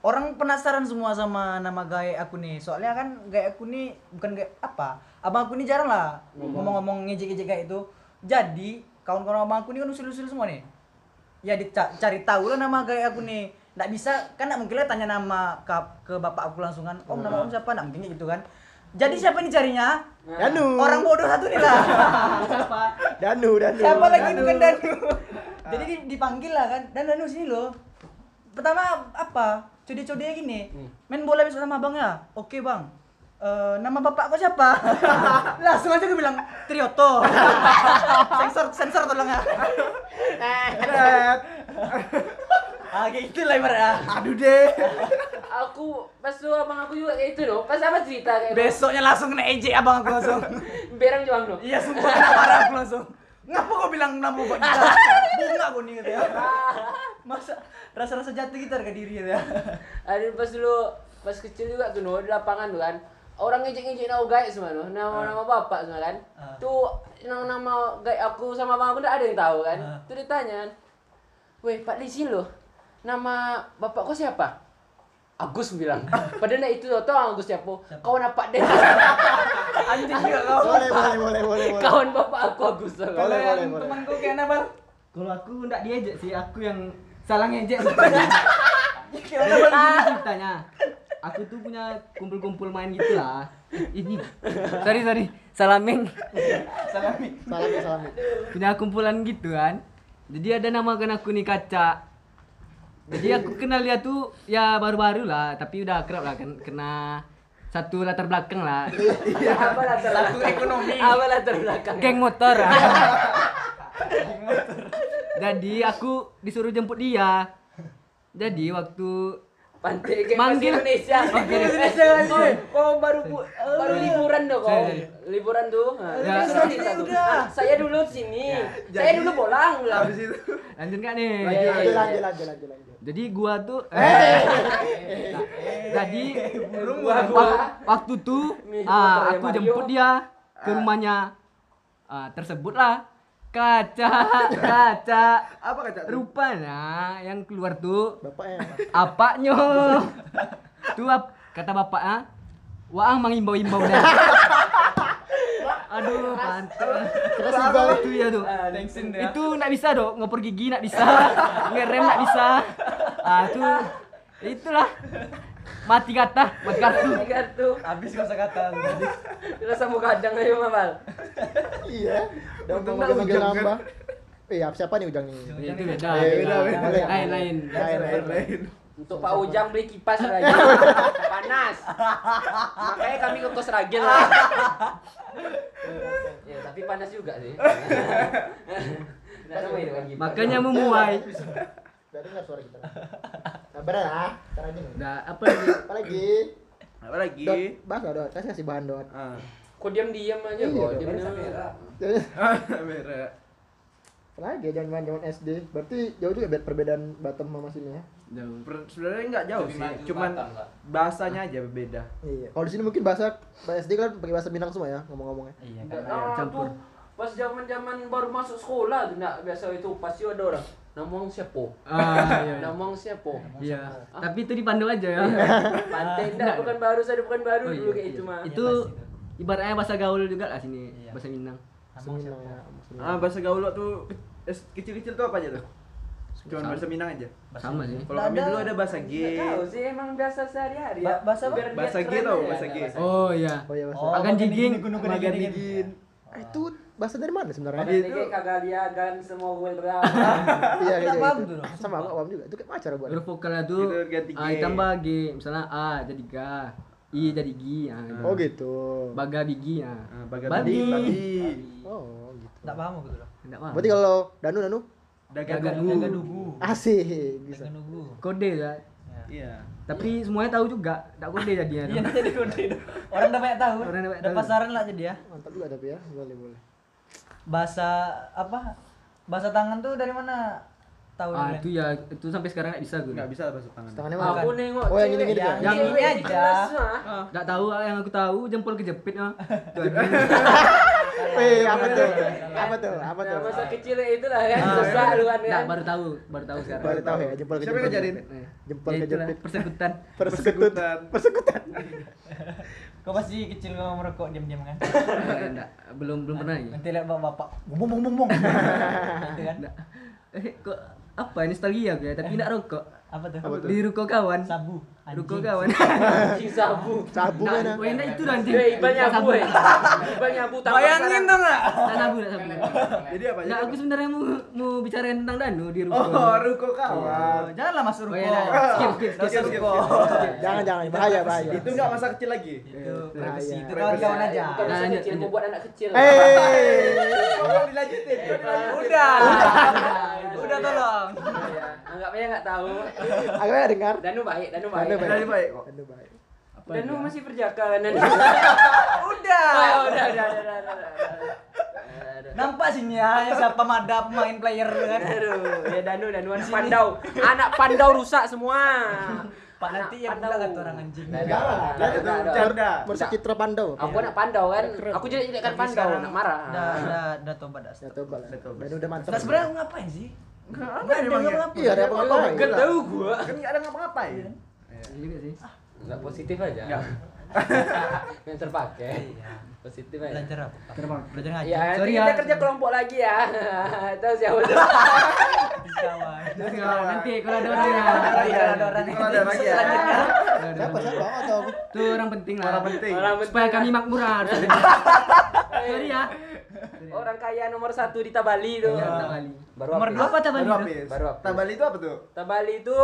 orang penasaran semua sama nama gaya aku nih. Soalnya kan gaya aku nih bukan gaya apa? Abang aku nih jarang lah ngomong-ngomong ngejek-ngejek kayak itu. Jadi kawan-kawan abang aku nih kan usul-usul semua nih. Ya dicari tahu lah nama gaya aku nih. Nggak bisa kan nggak mungkin lah tanya nama ke, ke bapak aku langsung kan. Om nama om siapa? Nggak mungkin gitu kan. Jadi siapa nih carinya? Danu. Orang bodoh satu nih lah. siapa? Danu Danu. Siapa lagi Danu. bukan Danu? Jadi di- dipanggil lah kan. Dan Danu sini loh. Pertama apa? Code-code gini. Main bola besok sama abang ya? Oke bang. Eh, nama bapak kau siapa? Langsung aja gue bilang Trioto. sensor sensor tolong ya. ah kayak gitu lah ibaratnya. Aduh deh. Aku pas tuh abang aku juga kayak itu loh. Pas apa cerita kayak Besoknya langsung kena ejek abang aku langsung. berang juang loh. Iya sumpah kena marah aku langsung. Ngapa kau bilang nama bapak Bunga kau nih gitu ya. Masa rasa-rasa jatuh gitu harga diri gitu ya. Ada pas dulu pas kecil juga tuh no, di lapangan tuh kan. Orang ngejek-ngejek nama gaya semua no, nama-nama bapak semua kan. Ah. Tuh nama-nama gaya aku sama abang aku nggak ada yang tahu kan. Ah. Tuh ditanya kan. Weh, Pak Lisi loh. Nama bapak kau siapa? Agus bilang. Padahal nah itu tuh tau Agus siapa? Kawan apa deh? Anjing juga kau. Boleh boleh boleh boleh boleh. Kawan bapak aku Agus. Boleh, Kalau boleh, yang boleh. temanku kayak apa? Kalau aku ndak diejek sih, aku yang salah ngejek sebenarnya. Ceritanya. Aku tuh punya kumpul-kumpul main gitu lah. Ini. Sorry, sorry. Salamin. Salami. Salam ya salam. Punya kumpulan gitu kan. Jadi ada namakan aku nih kaca. Jadi aku kenal dia tuh ya baru-baru lah, tapi udah akrab lah kan kena satu latar belakang lah. Apa latar Satu belakang? ekonomi. Apa latar belakang? Geng motor. Jadi aku disuruh jemput dia. Jadi waktu Pantai kayak Manggil. Indonesia. Manggil Indonesia lagi. Oh, baru pu- baru liburan dong kau. Liburan tuh. Nah, Ya. tuh. Ah, Saya dulu sini. Saya dulu pulang. bilang. Habis itu. lanjut gak nih? Lanjut lanjut lanjut lanjut. Jadi gua tuh eh, jadi Gua- wak- waktu tuh ah, aku jemput dia ke rumahnya. Ah, tersebutlah kaca kaca Apa kaca? tuh? rupanya yang keluar tuh Bapaknya. apaknya tuh ap- kata bapaknya wah mengimbau-imbau deh aduh pantas Terus imbau. itu ya tuh Ah, itu nggak bisa dong ngopor gigi nggak bisa ngerem nggak bisa ah tuh itulah mati kata mati kartu Tiga tuh. Habis kau kata. Terus sama kadang ayo mabal. Iya. Untung nggak ujang, kan? Eh, siapa nih ujang nih? Ya, itu beda Eh, beda, beda. lain lain Lain, lain, lain. Untuk Pak Ujang beli kipas lagi. Panas. Makanya kami ke kos ragil lah. ya, tapi panas juga sih. Makanya memuai Gak dengar suara kita. Sabar lah. Ntar aja nih. nah apa lagi Apa lagi? Apa lagi? Dot, bahas dot. Kasih kasih bahan dot. Ah. Kok diam-diam aja Iya, kok? dong. Diam-diam. Merah. Apa lagi ya zaman zaman SD? Berarti jauh juga beda perbedaan Batam sama sini ya. Jauh. Per- Sebenarnya nggak jauh Lebih sih, cuman Batam, bahasanya aja berbeda. Iya. Kalau di sini mungkin bahasa bahasa SD kan pakai bahasa Minang semua ya ngomong-ngomongnya. Iya Enggak kan. tahu campur. tuh. Pas zaman-zaman baru masuk sekolah tuh enggak biasa itu pasti ada orang. Namang siapa? ah iya Namang siapa? iya tapi itu dipandu aja ya Pantai enggak bukan baru saya bukan baru Oh, dulu iya, kayak itu mah. itu ibaratnya bahasa gaul juga lah sini Iya. bahasa Minang Bahasa Minang ya. bahasa. Ah, bahasa gaul tuh kecil-kecil tuh apa aja tuh? Cuman bahasa Minang aja. sama sih Kalau kami dulu ada bahasa G. Tahu sih emang biasa sehari-hari ya. Ba- bahasa apa? Bahasa G tau, bahasa G. oh iya Oh iya bahasa. Oh, Agan gede-gede. digin. Ah, itu bahasa dari mana sebenarnya? Dikit kagak liagan semua gue berapa. Iya Nggak kayak paham tuh, loh. Sama aku paham juga. Itu kayak pacar buat. huruf vokalnya tuh Itu ganti G. A ditambah G misalnya A jadi G I jadi G ah, gitu. Oh gitu. baga bigi ya Ah, baga Babi. babi. Oh gitu. Enggak paham aku tuh. Enggak paham. Berarti kalau Danu Danu Daga Daga dugu. Jaga dugu. asik bisa. Jaga dugu. Kode ya. Iya. Tapi semuanya tahu juga, enggak kode jadinya. Iya, jadi kode. Orang udah banyak tahu. Orang udah banyak tahu. pasaran lah jadi ya. Mantap juga tapi ya. Boleh boleh. Bahasa apa? Bahasa tangan tuh dari mana? Tahu Ah, itu ya itu sampai sekarang enggak bisa gue. Enggak bisa masuk tangan. Tangannya mana? Aku nengok Oh, yang gini-gini yang ya? Yang ini aja. ah. Enggak tahu yang aku tahu jempol kejepit mah. Tuh, Eh, apa tuh? Apa tuh? Apa tuh? masa kecil itu lah kan, susah lu kan. Enggak, baru tahu, baru tahu sekarang. Baru tahu ya jempol Siapa kejepit. yang ngajarin? Jempol Ya, itulah, kejepit. persekutan. Persekutan. Persekutan. Kau pasti kecil kau merokok diam-diam kan? Eh, Enggak, belum belum pernah ya. Nanti lihat bapak-bapak. Bung bung bung bung. Gitu kan? Enggak. Eh, kok apa ini nostalgia gue tapi enggak rokok. Apa tuh? Di ruko kawan. Sabu. Ruko Anjing. kawan. Anjing sabu. Sabu mana? oh, enggak itu nanti. Eh, nyabu eh. Iban nyabu tanpa Bayangin dong enggak? Tak sabu, sabu. Jadi apa? Nah, aku sebenarnya mau mau bicarain tentang Danu di ruko. Oh, ruko kawan. Janganlah masuk Oh, ruko. iya, nah. skip, skip, skip, skip, ruko. Jangan jangan bahaya bahaya. Itu enggak masa kecil lagi. Itu itu kawan-kawan aja. Nah, lanjut, kecil, mau lanjut. buat anak kecil. Eh. Dilanjutin. Udah. Udah tolong. Iya, Anggap aja nggak tahu. Agaknya dengar. Danu baik, Danu baik. Baik. Dari baik kok. Danu baik. Danu masih perjaka kan Danu. Udah. Oh, udah, udah, udah, udah, udah, udah. Nampak sini ya siapa madap main player kan. Aduh, ya Danu, Danuan pandau. Anak pandau rusak semua. Pak nanti yang Pandau. bilang kata orang anjing. Jangan. nah, nah, nah. Canda. Merusak citra Pandau. Aku anak pandau kan. Aku jadi jadi kan pandau, anak marah. Udah udah udah tobat dah. Ya lah. Udah tobat. Danu udah mantap. Nah, sebenarnya ngapain sih? Enggak Enggak ada emangnya? ngapa-ngapain. Iya, ada apa Kalau gak tahu gua. Kan enggak ada ngapa-ngapain. Iya juga sih. Enggak positif aja. Enggak. Yang terpakai. Iya. Positif aja. Belajar apa? Belajar ngaji. Ya, Sorry kita ya. kerja kelompok lagi ya. Siapa tuh? kawan. Nanti kalau ada orangnya. Iya, ada orang Kalau ada lagi ya. Siapa siapa? Aku. Itu orang penting lah. Orang penting. Orang. Supaya kami makmur harus ada. Sorry ya. Orang kaya nomor satu di Tabali itu. Iya, Tabali. Baru Nomor apa? dua Apa tabali? Baru? Tabali itu apa tuh? Tabali itu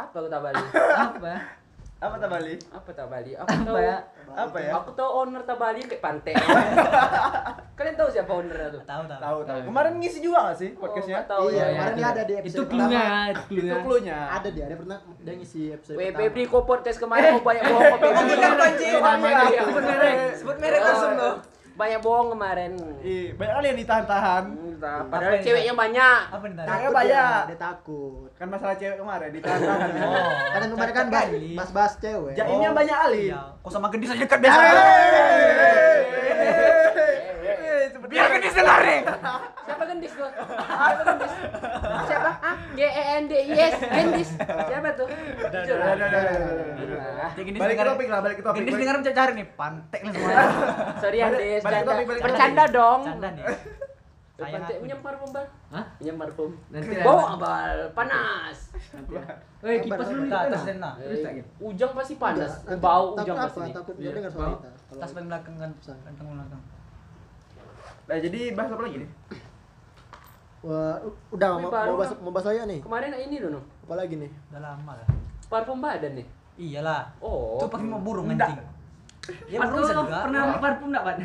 apa tuh Tabali? Apa? Apa tabali? Apa Tabali? Aku tahu. Apa ya? Apa ya? Aku tahu owner Tabali kayak pantai. Kalian tahu siapa ownernya tuh? Tahu tahu. Tahu tahu. Kemarin ngisi juga nggak sih podcastnya? Oh, tahu Iya, ya. kemarin dia ada di Itu episode clue-nya, pertama. itu Itu clue-nya. clue-nya. Ada dia, ada pernah dia ngisi episode pertama. Febri kok podcast kemarin mau banyak bohong kok Febri. Jangan pancing. Iya. Sebut merek. Sebut merek langsung tuh. Banyak bohong kemarin. Ih, banyak kali yang ditahan-tahan. Apa Padahal ini? ceweknya banyak. Apa nih banyak. dia, takut. Kan masalah cewek kemarin ditahan-tahan. Oh. Karena kemarin kan bahas Kali. bahas cewek. Jaimnya banyak kali. Iya, kok sama gendis aja dekat biasa. Biar gendis nih. Siapa gendis tuh? Siapa gendis? Siapa? Ah, G E N D I S gendis. Siapa tuh? Udah. Ya, gendis Balik ke topik lah, balik ke topik. Gendis Balik- dengar mencari nih, pantek lah semua. Sorry balik ke Bercanda dong. Canda nih. Sayang Pantai aku. punya parfum bal? Hah? Punya parfum. Nanti Bau abal, panas. Woi, kipas dulu nah. Terus gitu? Ujang pasti panas. Bau ujang pasti. Takut dia dengar suara kita. Tas paling belakang kan, kantong belakang. Nah, jadi bahas apa lagi nih? Wah, udah mau, mau bahas dong. mau bahas saya nih. Kemarin ini dulu, Apa lagi nih? Udah lama lah. parfum badan nih. Iyalah. Oh. Itu pakai mau burung anjing. Ya burung bisa juga. pernah beli parfum enggak, Pan?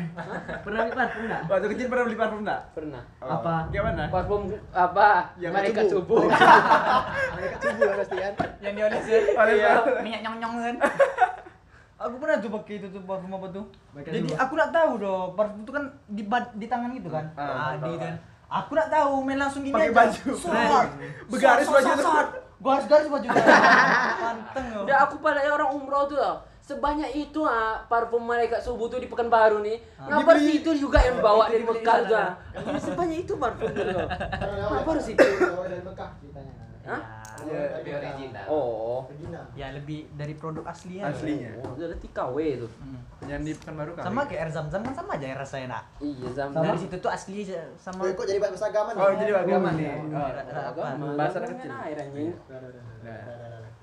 Pernah beli parfum enggak? Waktu kecil pernah beli parfum enggak? Pernah. Apa? Gimana? Parfum apa? Yang Malaikat subuh. subuh. Mereka subuh pasti kan. Yang diolesin. Oleh Iya. Minyak nyong-nyong kan. Aku pernah tuh pakai itu tuh parfum apa tuh? Pakai Jadi dulu. aku nak tahu dong, parfum itu kan di di tangan gitu kan. Ah, Ah, di kan. Aku nak tahu, main langsung gini Pakai aja. baju. Sot. Begaris Sot, baju tuh. sot. Garis-garis baju. Panteng loh. Udah aku pada orang umroh tuh tau. Sebanyak itu ah parfum malaikat subuh tuh di Pekanbaru nih. Ngapa sih itu juga yang bawa dari Mekah tuh ah. Sebanyak itu parfum tuh. tau. Ngapa harus itu? dari Mekah ceritanya. Hah? Iya, Lebih original. Oh. Original. Ya lebih dari produk aslinya. Aslinya. Oh, udah TKW itu. Hmm. Yang di Pekanbaru kan? Sama kayak air zam-zam kan sama aja ya rasanya nak. Iya, Zam. Dari situ tuh asli sama Woi, kok jadi bahasa agama nih? Oh, jadi agama nih. Oh, Oh? Bahasa kecil. kan. Nah,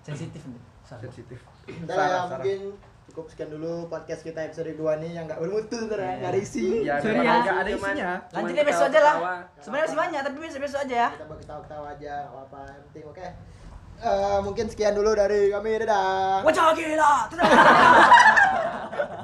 Sensitif nih. sensitif. Udah lah, ya, mungkin cukup sekian dulu podcast kita episode 2 nih yang gak bermutu sebenarnya, nggak ada isi. Ya, Sorry ya. nggak ada Cuman- isinya. Lanjut deh besok aja lah. Sebenarnya masih banyak tapi besok besok aja ya. Kita bakal ketawa-ketawa aja, nggak apa-apa. Yang penting oke. Eh, mungkin sekian dulu dari kami, dadah. Wajah gila.